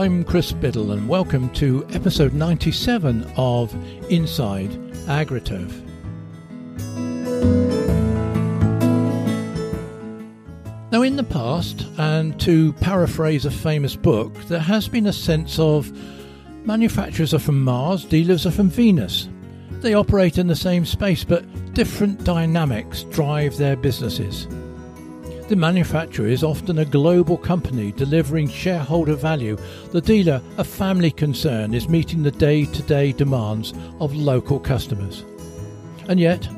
I'm Chris Biddle, and welcome to episode 97 of Inside AgriTurf. Now, in the past, and to paraphrase a famous book, there has been a sense of manufacturers are from Mars, dealers are from Venus. They operate in the same space, but different dynamics drive their businesses. The manufacturer is often a global company delivering shareholder value. The dealer, a family concern, is meeting the day to day demands of local customers. And yet,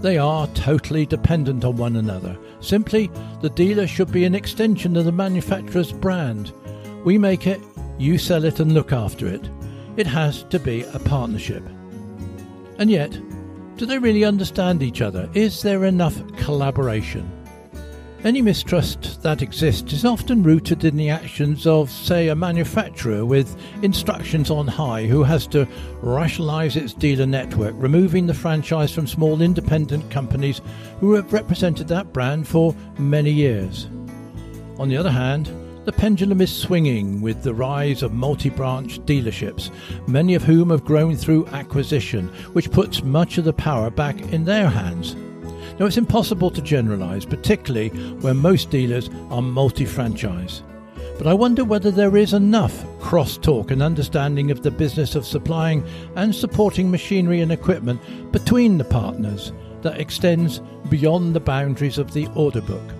they are totally dependent on one another. Simply, the dealer should be an extension of the manufacturer's brand. We make it, you sell it and look after it. It has to be a partnership. And yet, do they really understand each other? Is there enough collaboration? Any mistrust that exists is often rooted in the actions of, say, a manufacturer with instructions on high who has to rationalise its dealer network, removing the franchise from small independent companies who have represented that brand for many years. On the other hand, the pendulum is swinging with the rise of multi branch dealerships, many of whom have grown through acquisition, which puts much of the power back in their hands. Now, it's impossible to generalise, particularly when most dealers are multi franchise. But I wonder whether there is enough cross talk and understanding of the business of supplying and supporting machinery and equipment between the partners that extends beyond the boundaries of the order book.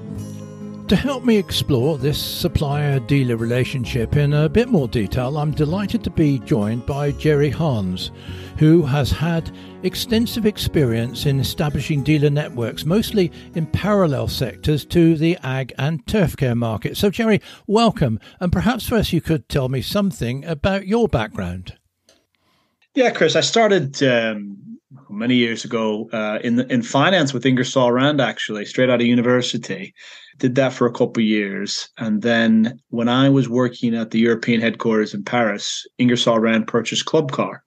To help me explore this supplier dealer relationship in a bit more detail, I'm delighted to be joined by Jerry Hanss, who has had extensive experience in establishing dealer networks, mostly in parallel sectors to the ag and turf care market. So, Jerry, welcome. And perhaps first you could tell me something about your background. Yeah, Chris, I started um, many years ago uh, in in finance with Ingersoll Rand, actually, straight out of university. Did that for a couple of years, and then when I was working at the European headquarters in Paris, Ingersoll Rand purchased Club Car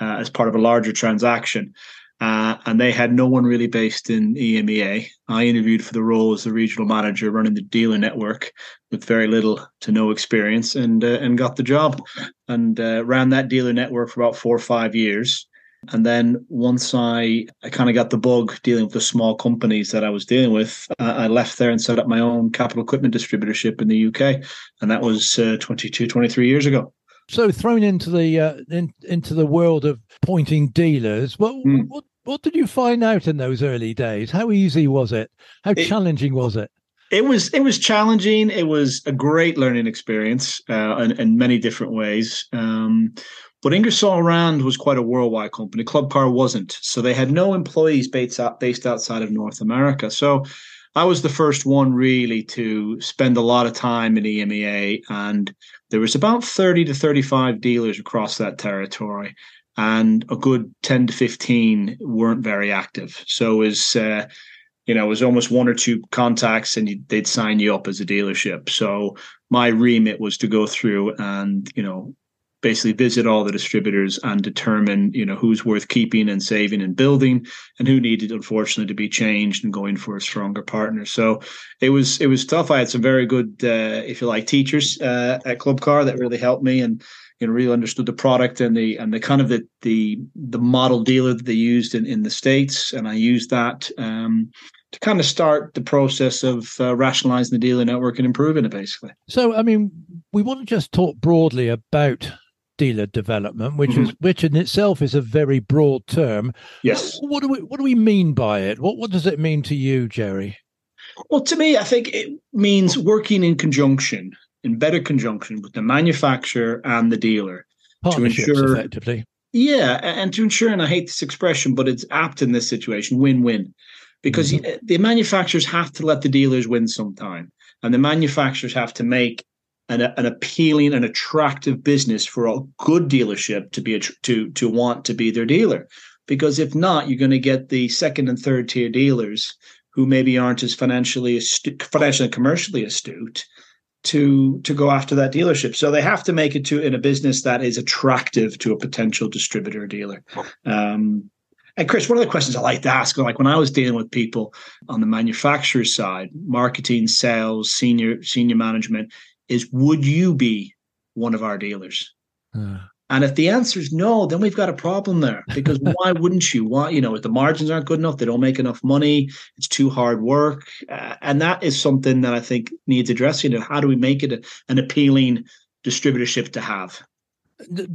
uh, as part of a larger transaction. Uh, and they had no one really based in EMEA. I interviewed for the role as the regional manager running the dealer network with very little to no experience and uh, and got the job and uh, ran that dealer network for about four or five years. And then once I, I kind of got the bug dealing with the small companies that I was dealing with, uh, I left there and set up my own capital equipment distributorship in the UK. And that was uh, 22, 23 years ago. So thrown into the uh, in, into the world of pointing dealers, what, mm. what what did you find out in those early days? How easy was it? How it, challenging was it? It was it was challenging. It was a great learning experience uh, in, in many different ways. Um, but Ingersoll Rand was quite a worldwide company. Club Car wasn't. So they had no employees based, out, based outside of North America. So I was the first one really to spend a lot of time in EMEA. And there was about 30 to 35 dealers across that territory. And a good 10 to 15 weren't very active. So it was, uh, you know, it was almost one or two contacts and you, they'd sign you up as a dealership. So my remit was to go through and, you know, basically visit all the distributors and determine you know who's worth keeping and saving and building and who needed unfortunately to be changed and going for a stronger partner. So it was it was tough. I had some very good uh, if you like teachers uh, at Club Car that really helped me and you know really understood the product and the and the kind of the the the model dealer that they used in in the states. And i used that um, to kind of start the process of uh, rationalizing the dealer network and improving it basically. So i mean we want to just talk broadly about dealer development, which mm-hmm. is which in itself is a very broad term. Yes. What, do we what do we mean by it? What what does it mean to you, Jerry? Well, to me, I think it means working in conjunction, in better conjunction with the manufacturer and the dealer to ensure effectively. Yeah, and to ensure, and I hate this expression, but it's apt in this situation, win-win. Because mm-hmm. the manufacturers have to let the dealers win sometime. And the manufacturers have to make an, an appealing and attractive business for a good dealership to be a, to to want to be their dealer. Because if not you're going to get the second and third tier dealers who maybe aren't as financially astute, financially and commercially astute to to go after that dealership. So they have to make it to in a business that is attractive to a potential distributor dealer. Um, and Chris, one of the questions I like to ask, like when I was dealing with people on the manufacturer side, marketing, sales, senior senior management, is would you be one of our dealers? Uh. And if the answer is no, then we've got a problem there because why wouldn't you? Why, you know, if the margins aren't good enough, they don't make enough money, it's too hard work. Uh, and that is something that I think needs addressing. And How do we make it a, an appealing distributorship to have?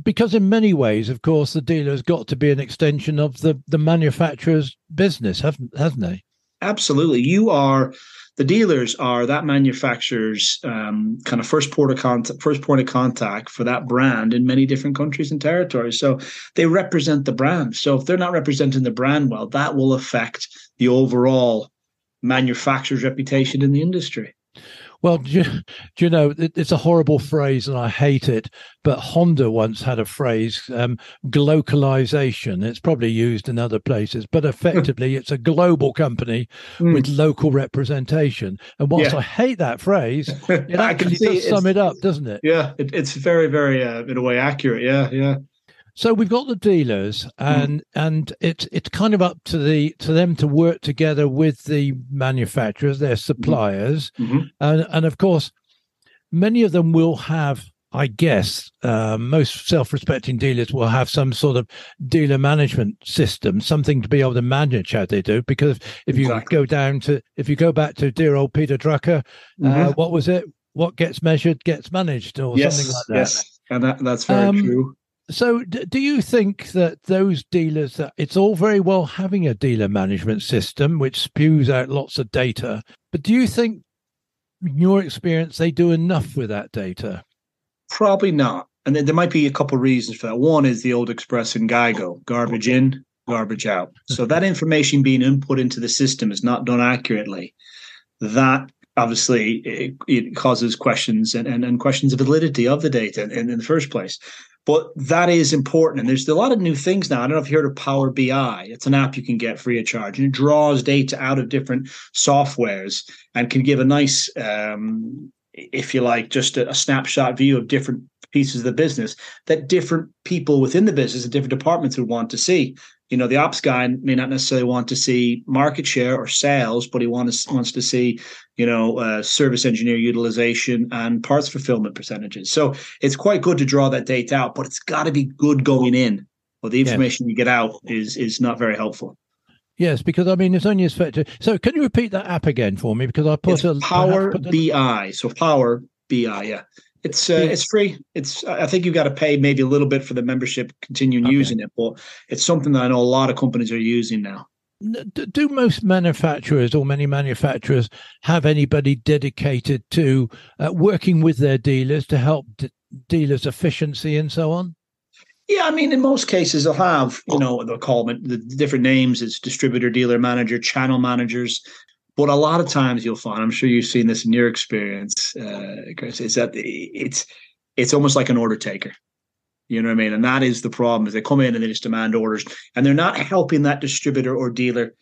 Because in many ways, of course, the dealer's got to be an extension of the, the manufacturer's business, haven't hasn't they? Absolutely. You are the dealers are that manufacturer's um, kind of first port of contact, first point of contact for that brand in many different countries and territories. So they represent the brand. So if they're not representing the brand well, that will affect the overall manufacturer's reputation in the industry. Well, do you, do you, know, it's a horrible phrase and I hate it, but Honda once had a phrase, um, glocalization. It's probably used in other places, but effectively it's a global company mm. with local representation. And whilst yeah. I hate that phrase, it actually does sum it up, doesn't it? Yeah, it, it's very, very, uh, in a way, accurate. Yeah, yeah. So we've got the dealers, hmm. and mm. and it's it's kind of up to the to them to work together with the manufacturers, their mm-hmm. suppliers, mm-hmm. and and of course, many of them will have. I guess uh, most self-respecting dealers will have some sort of dealer management system, something to be able to manage how they do. Because if you exactly. go down to, if you go back to dear old Peter Drucker, uh, mm-hmm. uh, what was it? What gets measured gets managed, or yes, something like that. Yes, and that, that's very um, true. So, do you think that those dealers that it's all very well having a dealer management system which spews out lots of data, but do you think, in your experience, they do enough with that data? Probably not. And there might be a couple of reasons for that. One is the old expression GIGO garbage in, garbage out. So, that information being input into the system is not done accurately. That obviously it, it causes questions and, and, and, questions of validity of the data in, in the first place. But that is important. And there's a lot of new things now. I don't know if you heard of Power BI. It's an app you can get free of charge and it draws data out of different softwares and can give a nice, um, if you like, just a, a snapshot view of different pieces of the business that different people within the business and different departments would want to see you know the ops guy may not necessarily want to see market share or sales but he wants wants to see you know uh, service engineer utilization and parts fulfillment percentages so it's quite good to draw that data out but it's got to be good going in or the information yeah. you get out is is not very helpful Yes, because I mean it's only effective. So can you repeat that app again for me? Because I put it's a Power put BI. So Power BI, yeah. It's uh, it's free. It's I think you've got to pay maybe a little bit for the membership, continuing okay. using it, but it's something that I know a lot of companies are using now. Do most manufacturers or many manufacturers have anybody dedicated to uh, working with their dealers to help d- dealers' efficiency and so on? Yeah, I mean, in most cases, they'll have, you know, they'll call them the different names. It's distributor, dealer, manager, channel managers. But a lot of times you'll find, I'm sure you've seen this in your experience, uh, Chris, is that it's it's almost like an order taker. You know what I mean? And that is the problem is they come in and they just demand orders and they're not helping that distributor or dealer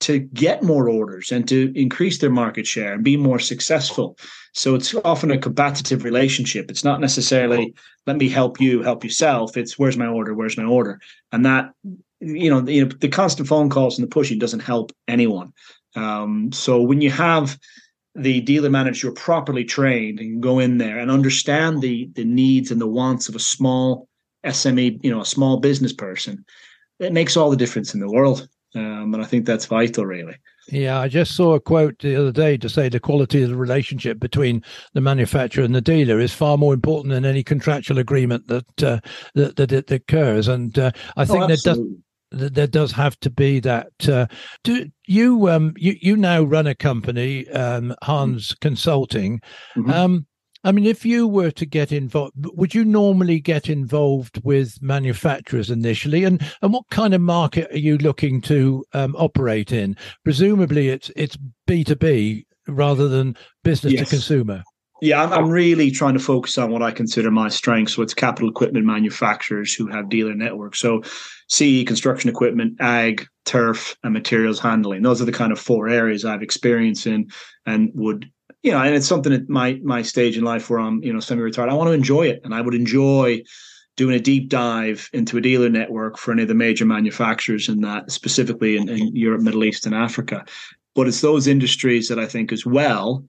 to get more orders and to increase their market share and be more successful. So it's often a combative relationship. It's not necessarily let me help you, help yourself. It's where's my order, where's my order, and that you know, you know the constant phone calls and the pushing doesn't help anyone. Um, so when you have the dealer manager properly trained and go in there and understand the the needs and the wants of a small SME, you know, a small business person, it makes all the difference in the world. Um, and I think that's vital, really. Yeah, I just saw a quote the other day to say the quality of the relationship between the manufacturer and the dealer is far more important than any contractual agreement that uh, that, that, that occurs. And uh, I oh, think oh, that does there does have to be that. Uh, do you um you you now run a company, um, Hanss mm-hmm. Consulting. Mm-hmm. Um, I mean, if you were to get involved, would you normally get involved with manufacturers initially, and and what kind of market are you looking to um, operate in? Presumably, it's it's B two B rather than business yes. to consumer. Yeah, I'm, I'm, oh. really trying to focus on what I consider my strengths. So it's capital equipment manufacturers who have dealer networks. So CE, construction equipment, ag, turf, and materials handling. Those are the kind of four areas I've experience in and would, you know, and it's something at my my stage in life where I'm, you know, semi-retired. I want to enjoy it. And I would enjoy doing a deep dive into a dealer network for any of the major manufacturers in that, specifically in, in Europe, Middle East, and Africa. But it's those industries that I think as well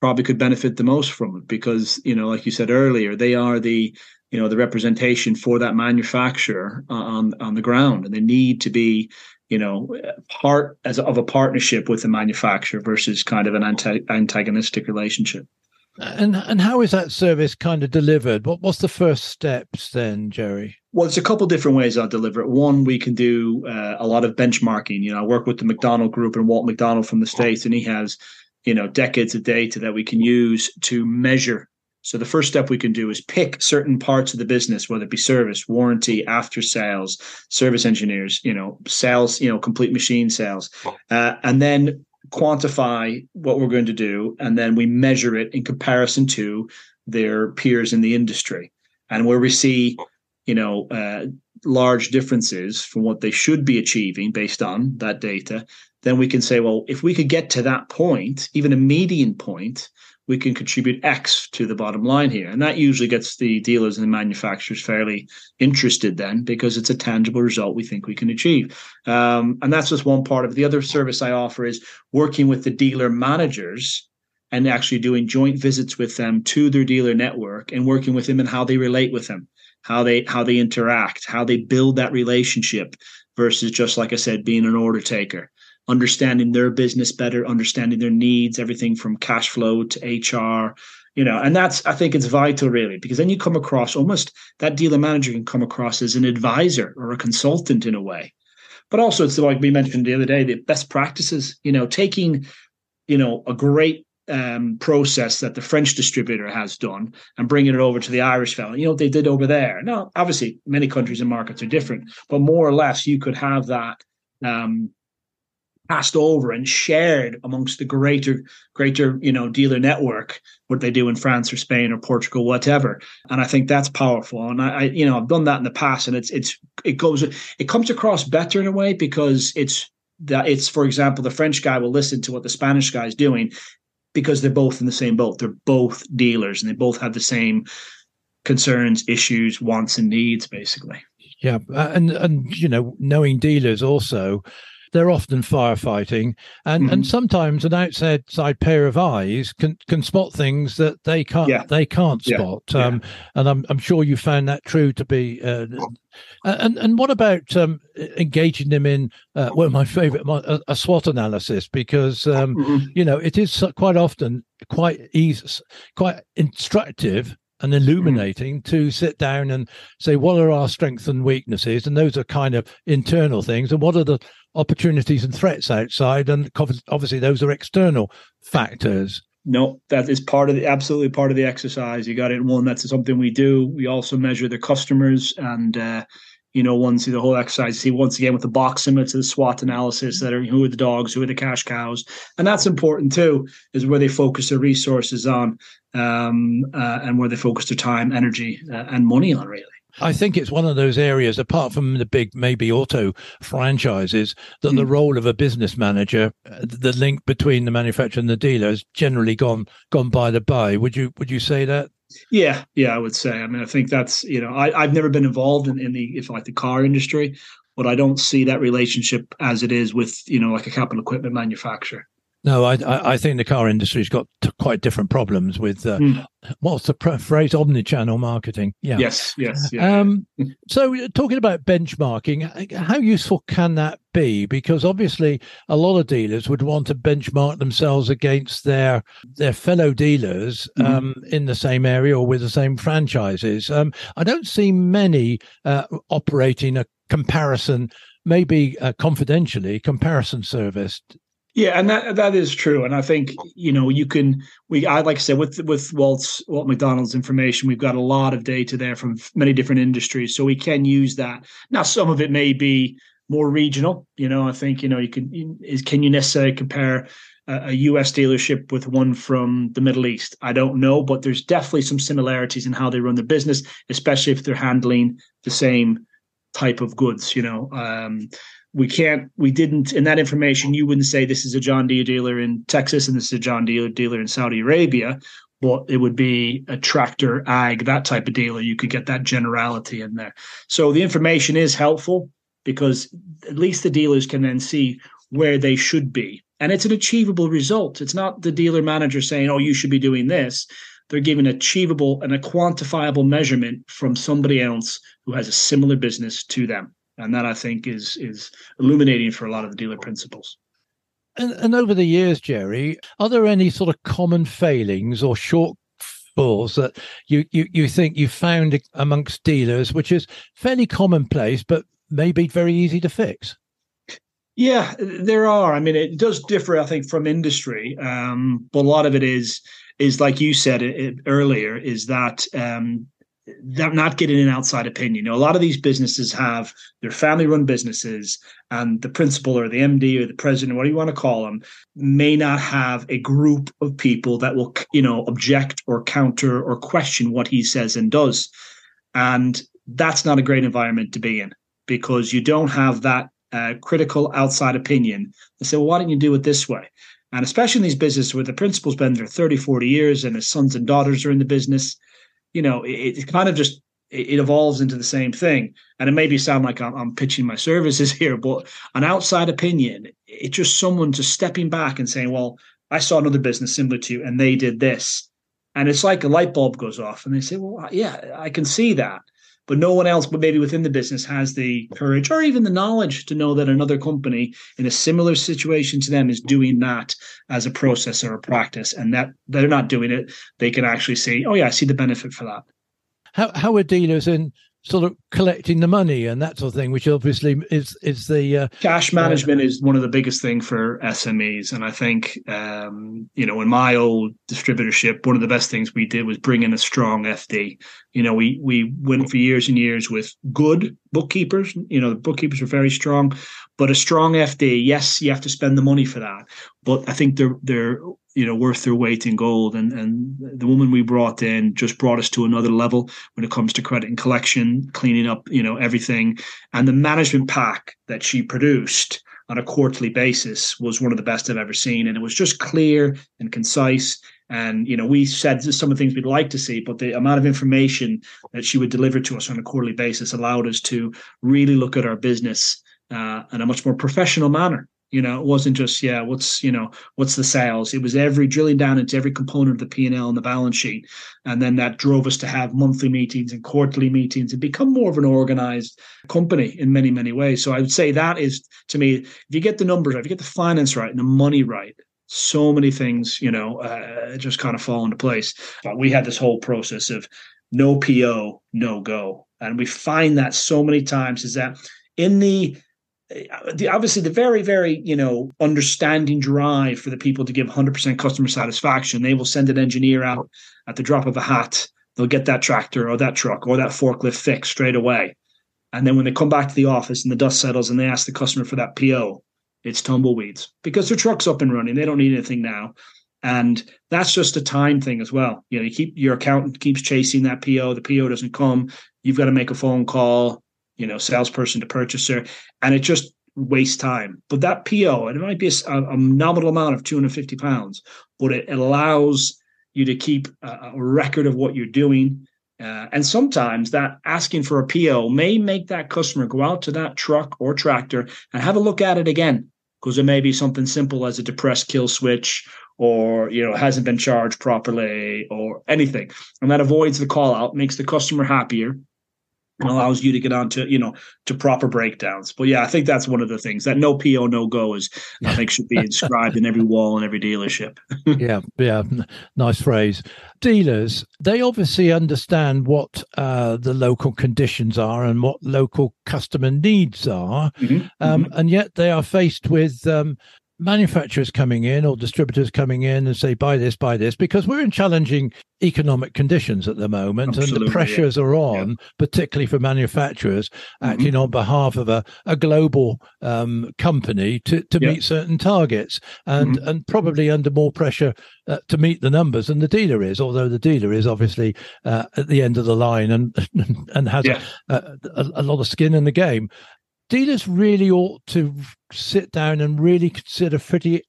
probably could benefit the most from it because you know, like you said earlier, they are the you know the representation for that manufacturer on on the ground, and they need to be you know part as of a partnership with the manufacturer versus kind of an anti- antagonistic relationship. And and how is that service kind of delivered? What what's the first steps then, Jerry? Well, it's a couple different ways I'll deliver it. One, we can do uh, a lot of benchmarking. You know, I work with the McDonald Group and Walt McDonald from the states, and he has you know decades of data that we can use to measure. So the first step we can do is pick certain parts of the business, whether it be service, warranty, after sales, service engineers, you know, sales, you know, complete machine sales, uh, and then quantify what we're going to do, and then we measure it in comparison to their peers in the industry, and where we see, you know, uh, large differences from what they should be achieving based on that data, then we can say, well, if we could get to that point, even a median point, we can contribute X to the bottom line here. And that usually gets the dealers and the manufacturers fairly interested then because it's a tangible result we think we can achieve. Um, and that's just one part of it. The other service I offer is working with the dealer managers and actually doing joint visits with them to their dealer network and working with them and how they relate with them, how they how they interact, how they build that relationship versus just like I said, being an order taker understanding their business better, understanding their needs, everything from cash flow to HR, you know, and that's I think it's vital really because then you come across almost that dealer manager can come across as an advisor or a consultant in a way. But also it's like we mentioned the other day, the best practices, you know, taking, you know, a great um, process that the French distributor has done and bringing it over to the Irish fellow. You know what they did over there. Now, obviously, many countries and markets are different, but more or less, you could have that um, passed over and shared amongst the greater greater you know dealer network what they do in France or Spain or Portugal whatever. And I think that's powerful. And I, I, you know I've done that in the past and it's it's it goes it comes across better in a way because it's that it's for example the French guy will listen to what the Spanish guy is doing because they're both in the same boat. They're both dealers and they both have the same concerns issues wants and needs basically. Yeah. Uh, and and you know knowing dealers also they're often firefighting, and mm-hmm. and sometimes an outside side pair of eyes can can spot things that they can't yeah. they can't spot. Yeah. Um, yeah. And I'm I'm sure you found that true to be. Uh, and and what about um, engaging them in uh, well my favorite a, a SWOT analysis because um, mm-hmm. you know it is quite often quite easy quite instructive and illuminating mm. to sit down and say what are our strengths and weaknesses? And those are kind of internal things. And what are the opportunities and threats outside? And obviously those are external factors. No that is part of the absolutely part of the exercise. You got it one. That's something we do. We also measure the customers and uh, you know, once you the whole exercise, see once again with the box similar to the SWOT analysis that are who are the dogs, who are the cash cows, and that's important too, is where they focus their resources on, um, uh, and where they focus their time, energy, uh, and money on really. I think it's one of those areas, apart from the big maybe auto franchises, that mm. the hmm. role of a business manager, uh, the link between the manufacturer and the dealer, has generally gone gone by the by. Would you would you say that? Yeah, yeah, I would say. I mean, I think that's you know, I, I've never been involved in, in the if like the car industry, but I don't see that relationship as it is with you know like a capital equipment manufacturer. No, I I think the car industry's got quite different problems with uh, mm. what's the phrase omni-channel marketing. Yeah. Yes. Yes. Yeah. Um, so uh, talking about benchmarking, how useful can that be? Because obviously, a lot of dealers would want to benchmark themselves against their their fellow dealers mm. um, in the same area or with the same franchises. Um, I don't see many uh, operating a comparison maybe uh, confidentially comparison service yeah, and that that is true, and I think you know you can we I like I said with with Walt's Walt McDonald's information, we've got a lot of data there from many different industries, so we can use that. Now, some of it may be more regional. You know, I think you know you can is can you necessarily compare a, a U.S. dealership with one from the Middle East? I don't know, but there's definitely some similarities in how they run their business, especially if they're handling the same type of goods. You know. Um, we can't we didn't in that information you wouldn't say this is a john deere dealer in texas and this is a john deere dealer in saudi arabia but it would be a tractor ag that type of dealer you could get that generality in there so the information is helpful because at least the dealers can then see where they should be and it's an achievable result. It's not the dealer manager saying, "Oh, you should be doing this." They're giving achievable and a quantifiable measurement from somebody else who has a similar business to them, and that I think is is illuminating for a lot of the dealer principals. And, and over the years, Jerry, are there any sort of common failings or shortfalls that you, you, you think you found amongst dealers, which is fairly commonplace, but maybe very easy to fix? Yeah, there are. I mean, it does differ, I think, from industry, um, but a lot of it is is like you said earlier, is that um, they're not getting an outside opinion. You know, a lot of these businesses have their family-run businesses, and the principal or the MD or the president, what do you want to call them, may not have a group of people that will, you know, object or counter or question what he says and does, and that's not a great environment to be in because you don't have that uh, critical outside opinion. They say, well, why don't you do it this way? And especially in these businesses where the principal's been there 30, 40 years and his sons and daughters are in the business, you know, it, it kind of just it, evolves into the same thing. And it maybe sound like I'm, I'm, pitching my services here, but an outside opinion, it's just someone just stepping back and saying, well, I saw another business similar to you and they did this. And it's like a light bulb goes off and they say, well, yeah, I can see that but no one else, but maybe within the business, has the courage or even the knowledge to know that another company in a similar situation to them is doing that as a process or a practice, and that they're not doing it. They can actually say, "Oh yeah, I see the benefit for that." How how are dealers in sort of collecting the money and that sort of thing, which obviously is is the uh, cash management uh, is one of the biggest thing for SMEs. And I think um, you know, in my old distributorship, one of the best things we did was bring in a strong FD. You know, we we went for years and years with good bookkeepers. You know, the bookkeepers are very strong, but a strong FD, yes, you have to spend the money for that. But I think they're they're you know worth their weight in gold. And and the woman we brought in just brought us to another level when it comes to credit and collection, cleaning up you know everything, and the management pack that she produced on a quarterly basis was one of the best I've ever seen, and it was just clear and concise. And you know, we said some of the things we'd like to see, but the amount of information that she would deliver to us on a quarterly basis allowed us to really look at our business uh, in a much more professional manner. You know, it wasn't just yeah, what's you know what's the sales. It was every drilling down into every component of the P and L and the balance sheet, and then that drove us to have monthly meetings and quarterly meetings and become more of an organized company in many many ways. So I would say that is to me, if you get the numbers right, if you get the finance right and the money right, so many things you know uh, just kind of fall into place. But we had this whole process of no PO, no go, and we find that so many times is that in the Uh, the, obviously the very very you know understanding drive for the people to give 100% customer satisfaction. They will send an engineer out at the drop of a hat. They'll get that tractor or that truck or that forklift fixed straight away. And then when they come back to the office and the dust settles and they ask the customer for that po it's tumbleweeds because their truck's up and running. They don't need anything now. And that's just a time thing as well. You know you keep your accountant keeps chasing that po the po doesn't come. You've got to make a phone call you know, salesperson to purchaser, and it just wastes time. But that PO, and it might be a, a nominal amount of 250 pounds, but it allows you to keep a, a record of what you're doing. Uh, and sometimes that asking for a PO may make that customer go out to that truck or tractor and have a look at it again because it may be something simple as a depressed kill switch or you know hasn't been charged properly or anything and that avoids the call out makes the customer happier and allows you to get on to you know to proper breakdowns but yeah i think that's one of the things that no po no go is i think should be inscribed in every wall in every dealership yeah yeah nice phrase dealers they obviously understand what uh, the local conditions are and what local customer needs are mm-hmm. Um, mm-hmm. and yet they are faced with um, manufacturers coming in or distributors coming in and say buy this buy this because we're in challenging economic conditions at the moment Absolutely, and the pressures yeah. are on yeah. particularly for manufacturers mm-hmm. acting on behalf of a, a global um, company to, to yeah. meet certain targets and mm-hmm. and probably under more pressure uh, to meet the numbers than the dealer is although the dealer is obviously uh, at the end of the line and and has a, a, a lot of skin in the game dealers really ought to sit down and really consider pretty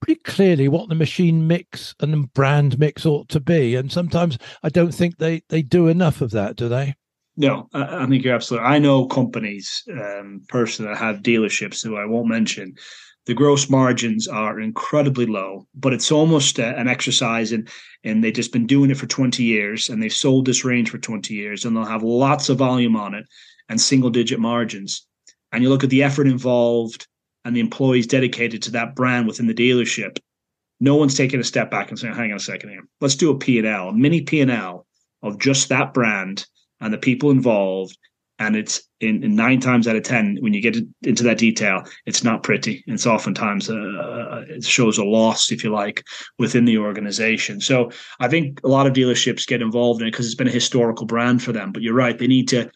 pretty clearly what the machine mix and brand mix ought to be. And sometimes i don't think they they do enough of that do they? No i, I think you're absolutely i know companies um personally that have dealerships who i won't mention. The gross margins are incredibly low, but it's almost a, an exercise in and they've just been doing it for 20 years and they've sold this range for 20 years and they'll have lots of volume on it and single digit margins. And you look at the effort involved and the employees dedicated to that brand within the dealership. No one's taking a step back and saying, hang on a second here. Let's do a P&L, a mini P&L of just that brand and the people involved and it's in, in, nine times out of ten when you get into that detail it's not pretty it's oftentimes uh, uh, it shows a loss if you like within the organization so i think a lot of dealerships get involved in it because it's been a historical brand for them but you're right they need to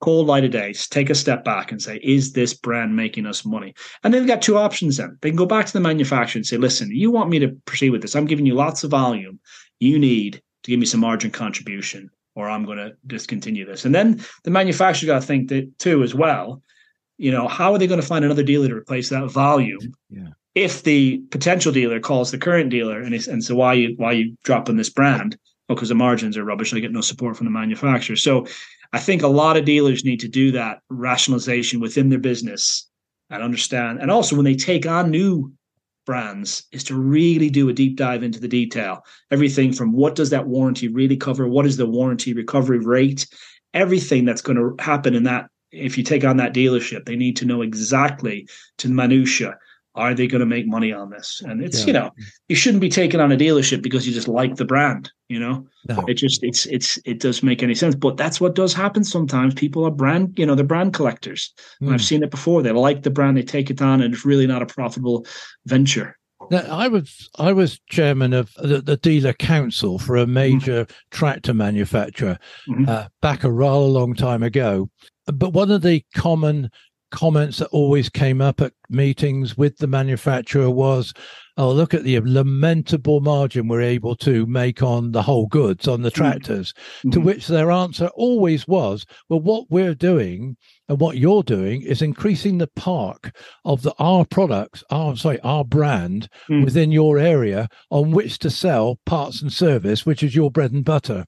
cold light of days take a step back and say is this brand making us money and they've got two options then they can go back to the manufacturer and say listen you want me to proceed with this i'm giving you lots of volume you need to give me some margin contribution or I'm going to discontinue this. And then the manufacturer's got to think that too as well. You know, how are they going to find another dealer to replace that volume? Yeah. If the potential dealer calls the current dealer and and so why you why you dropping this brand? because the margins are rubbish. I get no support from the manufacturer. So I think a lot of dealers need to do that rationalization within their business and understand. And also when they take on new brands is to really do a deep dive into the detail. Everything from what does that warranty really cover? What is the warranty recovery rate? Everything that's going to happen in that, if you take on that dealership, they need to know exactly to the minutia are they going to make money on this? And it's yeah. you know you shouldn't be taking on a dealership because you just like the brand. You know, no. it just it's it's it does make any sense. But that's what does happen sometimes. People are brand you know they're brand collectors. Mm. I've seen it before. They like the brand, they take it on, and it's really not a profitable venture. Now, I was I was chairman of the, the dealer council for a major mm-hmm. tractor manufacturer mm-hmm. uh, back a rather long time ago. But one of the common comments that always came up at meetings with the manufacturer was, oh, look at the lamentable margin we're able to make on the whole goods, on the mm. tractors. Mm-hmm. To which their answer always was, well, what we're doing and what you're doing is increasing the park of the our products, our sorry, our brand mm. within your area on which to sell parts and service, which is your bread and butter.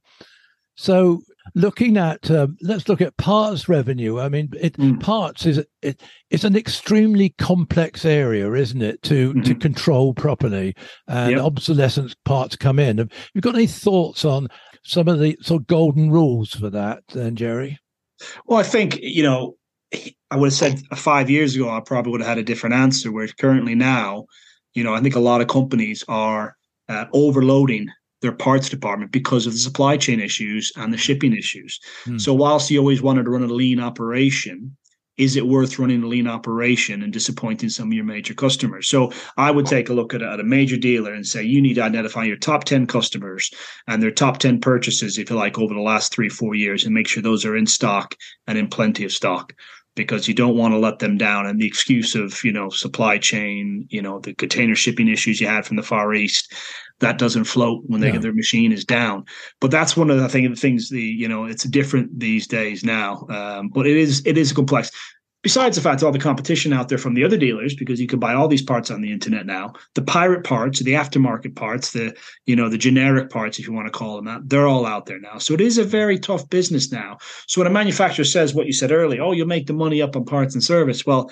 So looking at um, let's look at parts revenue i mean it mm. parts is it, it's an extremely complex area isn't it to mm-hmm. to control properly and yep. obsolescence parts come in have you got any thoughts on some of the sort of golden rules for that then jerry well i think you know i would have said five years ago i probably would have had a different answer where currently now you know i think a lot of companies are uh, overloading their parts department because of the supply chain issues and the shipping issues. Hmm. So whilst you always wanted to run a lean operation, is it worth running a lean operation and disappointing some of your major customers? So I would take a look at a, at a major dealer and say you need to identify your top 10 customers and their top 10 purchases, if you like, over the last three, four years and make sure those are in stock and in plenty of stock because you don't want to let them down. And the excuse of, you know, supply chain, you know, the container shipping issues you had from the Far East, that doesn't float when they, yeah. their machine is down. But that's one of the, I think, the things the you know it's different these days now. Um, but it is it is complex. Besides the fact all the competition out there from the other dealers, because you can buy all these parts on the internet now, the pirate parts, the aftermarket parts, the you know the generic parts, if you want to call them that, they're all out there now. So it is a very tough business now. So when a manufacturer says what you said earlier, oh, you'll make the money up on parts and service, well,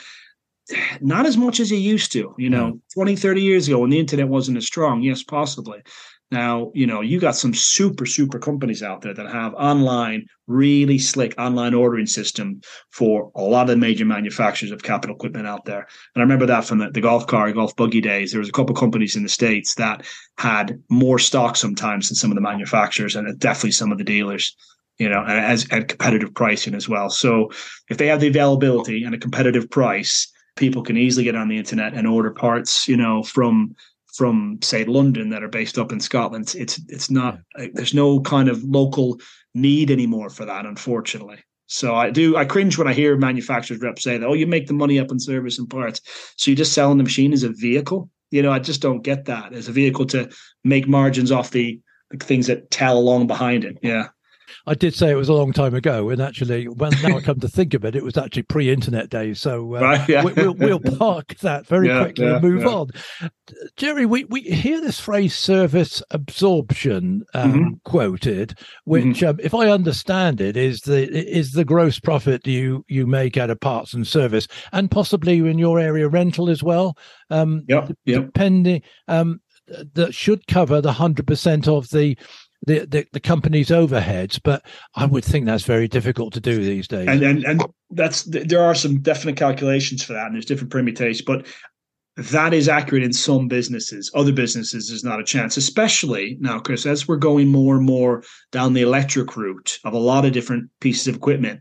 not as much as you used to, you know, mm. 20, 30 years ago when the internet wasn't as strong. Yes, possibly. Now, you know, you got some super, super companies out there that have online, really slick online ordering system for a lot of the major manufacturers of capital equipment out there. And I remember that from the, the golf car, golf buggy days. There was a couple companies in the States that had more stock sometimes than some of the manufacturers and definitely some of the dealers you know, as at competitive pricing as well. So if they have the availability and a competitive price, people can easily get on the internet and order parts, you know, from from say London that are based up in Scotland. It's it's not uh, there's no kind of local need anymore for that, unfortunately. So I do I cringe when I hear manufacturers reps say that, oh, you make the money up in service and parts. So you're just selling the machine as a vehicle. You know, I just don't get that as a vehicle to make margins off the, the things that tell along behind it. Yeah. I did say it was a long time ago, and actually, when now I come to think of it, it was actually pre-internet days. So uh, right, yeah. we, will we'll park that very yeah, quickly yeah, and move on. Jerry, we, we hear this phrase "service absorption" um, mm-hmm. quoted, which, mm-hmm. um, if I understand it, is the is the gross profit you you make out of parts and service, and possibly in your area rental as well. Um, yep, yep. Depending, um, that should cover the hundred percent of the the, the, the company's overheads, but I would think that's very difficult to do these days. And and, and that's there are some definite calculations for that, and there's different permutations, but that is accurate in some businesses. Other businesses, there's not a chance, especially now, Chris, as we're going more and more down the electric route of a lot of different pieces of equipment.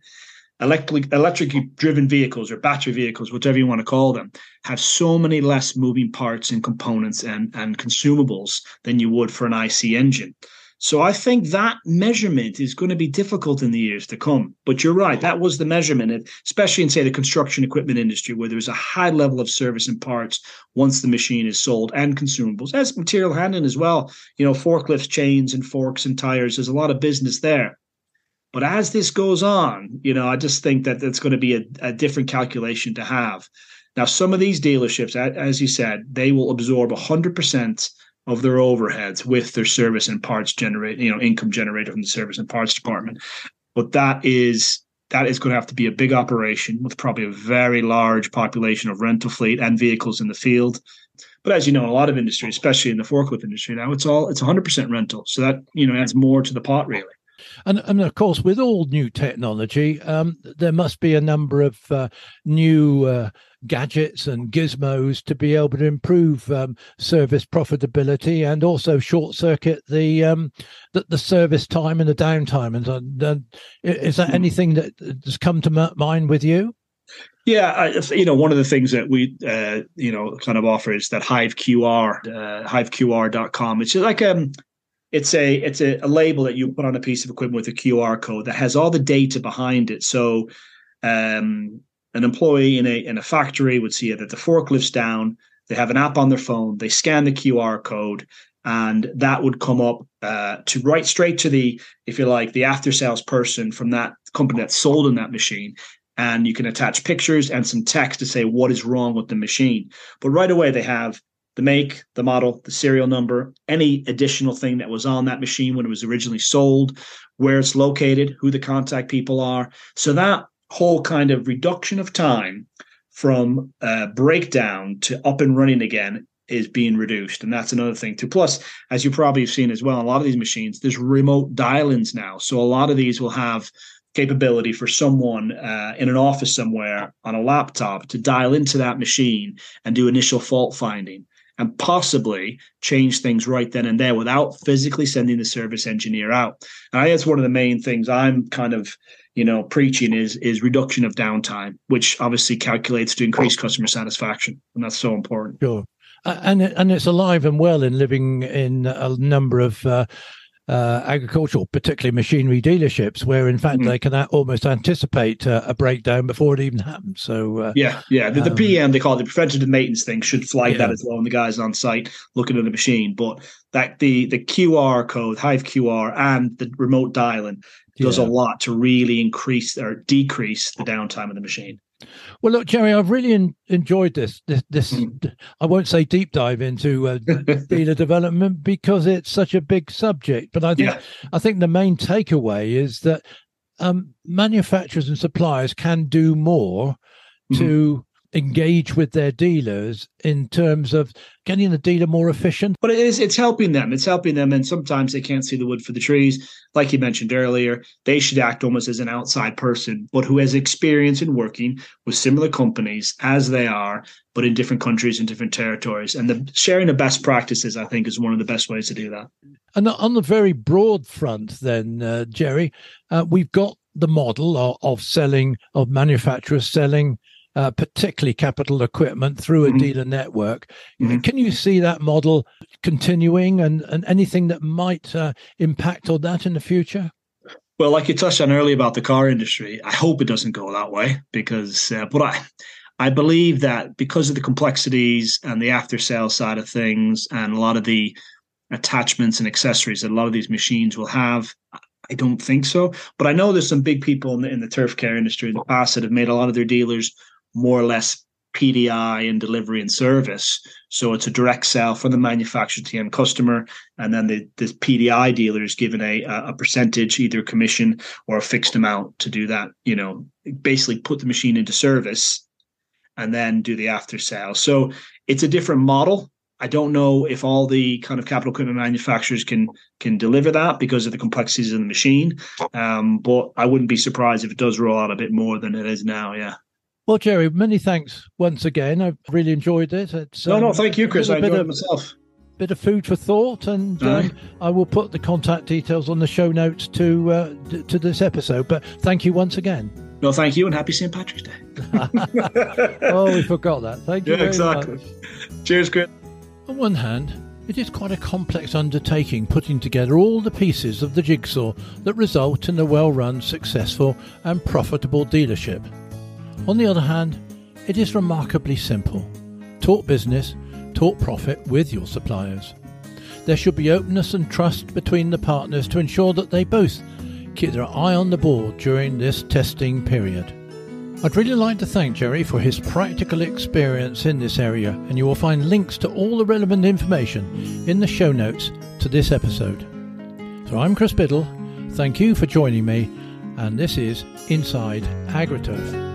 Electric, electrically driven vehicles or battery vehicles, whatever you want to call them, have so many less moving parts and components and, and consumables than you would for an IC engine. So I think that measurement is going to be difficult in the years to come. But you're right, that was the measurement, especially in say the construction equipment industry, where there's a high level of service and parts once the machine is sold, and consumables, as material handling as well. You know, forklifts, chains, and forks and tires. There's a lot of business there. But as this goes on, you know, I just think that that's going to be a, a different calculation to have. Now, some of these dealerships, as you said, they will absorb 100% of their overheads with their service and parts generate, you know, income generated from the service and parts department. But that is that is going to have to be a big operation with probably a very large population of rental fleet and vehicles in the field. But as you know, in a lot of industry, especially in the forklift industry now, it's all it's 100% rental. So that you know adds more to the pot really. And, and of course, with all new technology, um, there must be a number of uh, new uh, gadgets and gizmos to be able to improve um, service profitability and also short circuit the, um, the, the service time and the downtime. And uh, is that hmm. anything that has come to mind with you? Yeah, I, you know, one of the things that we, uh, you know, kind of offer is that Hive QR, uh, hiveqr.com. It's like um, it's a it's a, a, label that you put on a piece of equipment with a QR code that has all the data behind it. So, um, an employee in a in a factory would see that the forklift's down. They have an app on their phone. They scan the QR code, and that would come up uh, to right straight to the, if you like, the after sales person from that company that sold in that machine. And you can attach pictures and some text to say what is wrong with the machine. But right away, they have the make, the model, the serial number, any additional thing that was on that machine when it was originally sold, where it's located, who the contact people are. So that whole kind of reduction of time from uh, breakdown to up and running again is being reduced. And that's another thing too. Plus, as you probably have seen as well, a lot of these machines, there's remote dial-ins now. So a lot of these will have capability for someone uh, in an office somewhere on a laptop to dial into that machine and do initial fault finding and possibly change things right then and there without physically sending the service engineer out. And I that's one of the main things I'm kind of, you know, preaching is is reduction of downtime, which obviously calculates to increase customer satisfaction, and that's so important. Sure, and and it's alive and well in living in a number of. Uh, uh, agricultural, particularly machinery dealerships, where in fact mm-hmm. they can almost anticipate uh, a breakdown before it even happens. So uh, yeah, yeah, the, the um, PM they call it the preventative maintenance thing should flag yeah. that as well, and the guys on site looking at the machine. But that the the QR code, Hive QR, and the remote dialing does yeah. a lot to really increase or decrease the downtime of the machine. Well, look, Jerry, I've really in, enjoyed this. This, this mm. I won't say deep dive into uh, dealer development because it's such a big subject. But I think yeah. I think the main takeaway is that um, manufacturers and suppliers can do more mm-hmm. to engage with their dealers in terms of getting the dealer more efficient? But it is it's helping them it's helping them and sometimes they can't see the wood for the trees. Like you mentioned earlier they should act almost as an outside person but who has experience in working with similar companies as they are but in different countries and different territories. And the sharing of best practices i think is one of the best ways to do that. And on the very broad front then uh, jerry uh, we've got the model of, of selling of manufacturers selling uh, particularly capital equipment through a mm-hmm. dealer network. Mm-hmm. Can you see that model continuing and, and anything that might uh, impact on that in the future? Well, like you touched on earlier about the car industry, I hope it doesn't go that way because, uh, but I, I believe that because of the complexities and the after sale side of things and a lot of the attachments and accessories that a lot of these machines will have, I don't think so. But I know there's some big people in the, in the turf care industry in the past that have made a lot of their dealers more or less PDI and delivery and service. So it's a direct sell from the manufacturer to the end customer, and then the, the PDI dealer is given a a percentage, either commission or a fixed amount to do that. You know, basically put the machine into service, and then do the after sale. So it's a different model. I don't know if all the kind of capital equipment manufacturers can can deliver that because of the complexities of the machine. Um, but I wouldn't be surprised if it does roll out a bit more than it is now. Yeah. Well, Jerry, many thanks once again. I've really enjoyed it. It's, no, um, no, thank you, Chris. I enjoyed of, it myself. Bit of food for thought, and um, I will put the contact details on the show notes to uh, to this episode. But thank you once again. No, thank you, and happy St. Patrick's Day. oh, we forgot that. Thank you. Yeah, exactly. Much. Cheers, Chris. On one hand, it is quite a complex undertaking putting together all the pieces of the jigsaw that result in a well run, successful, and profitable dealership. On the other hand, it is remarkably simple. Talk business, talk profit with your suppliers. There should be openness and trust between the partners to ensure that they both keep their eye on the ball during this testing period. I'd really like to thank Jerry for his practical experience in this area, and you will find links to all the relevant information in the show notes to this episode. So I'm Chris Biddle, thank you for joining me, and this is Inside AgriTurf.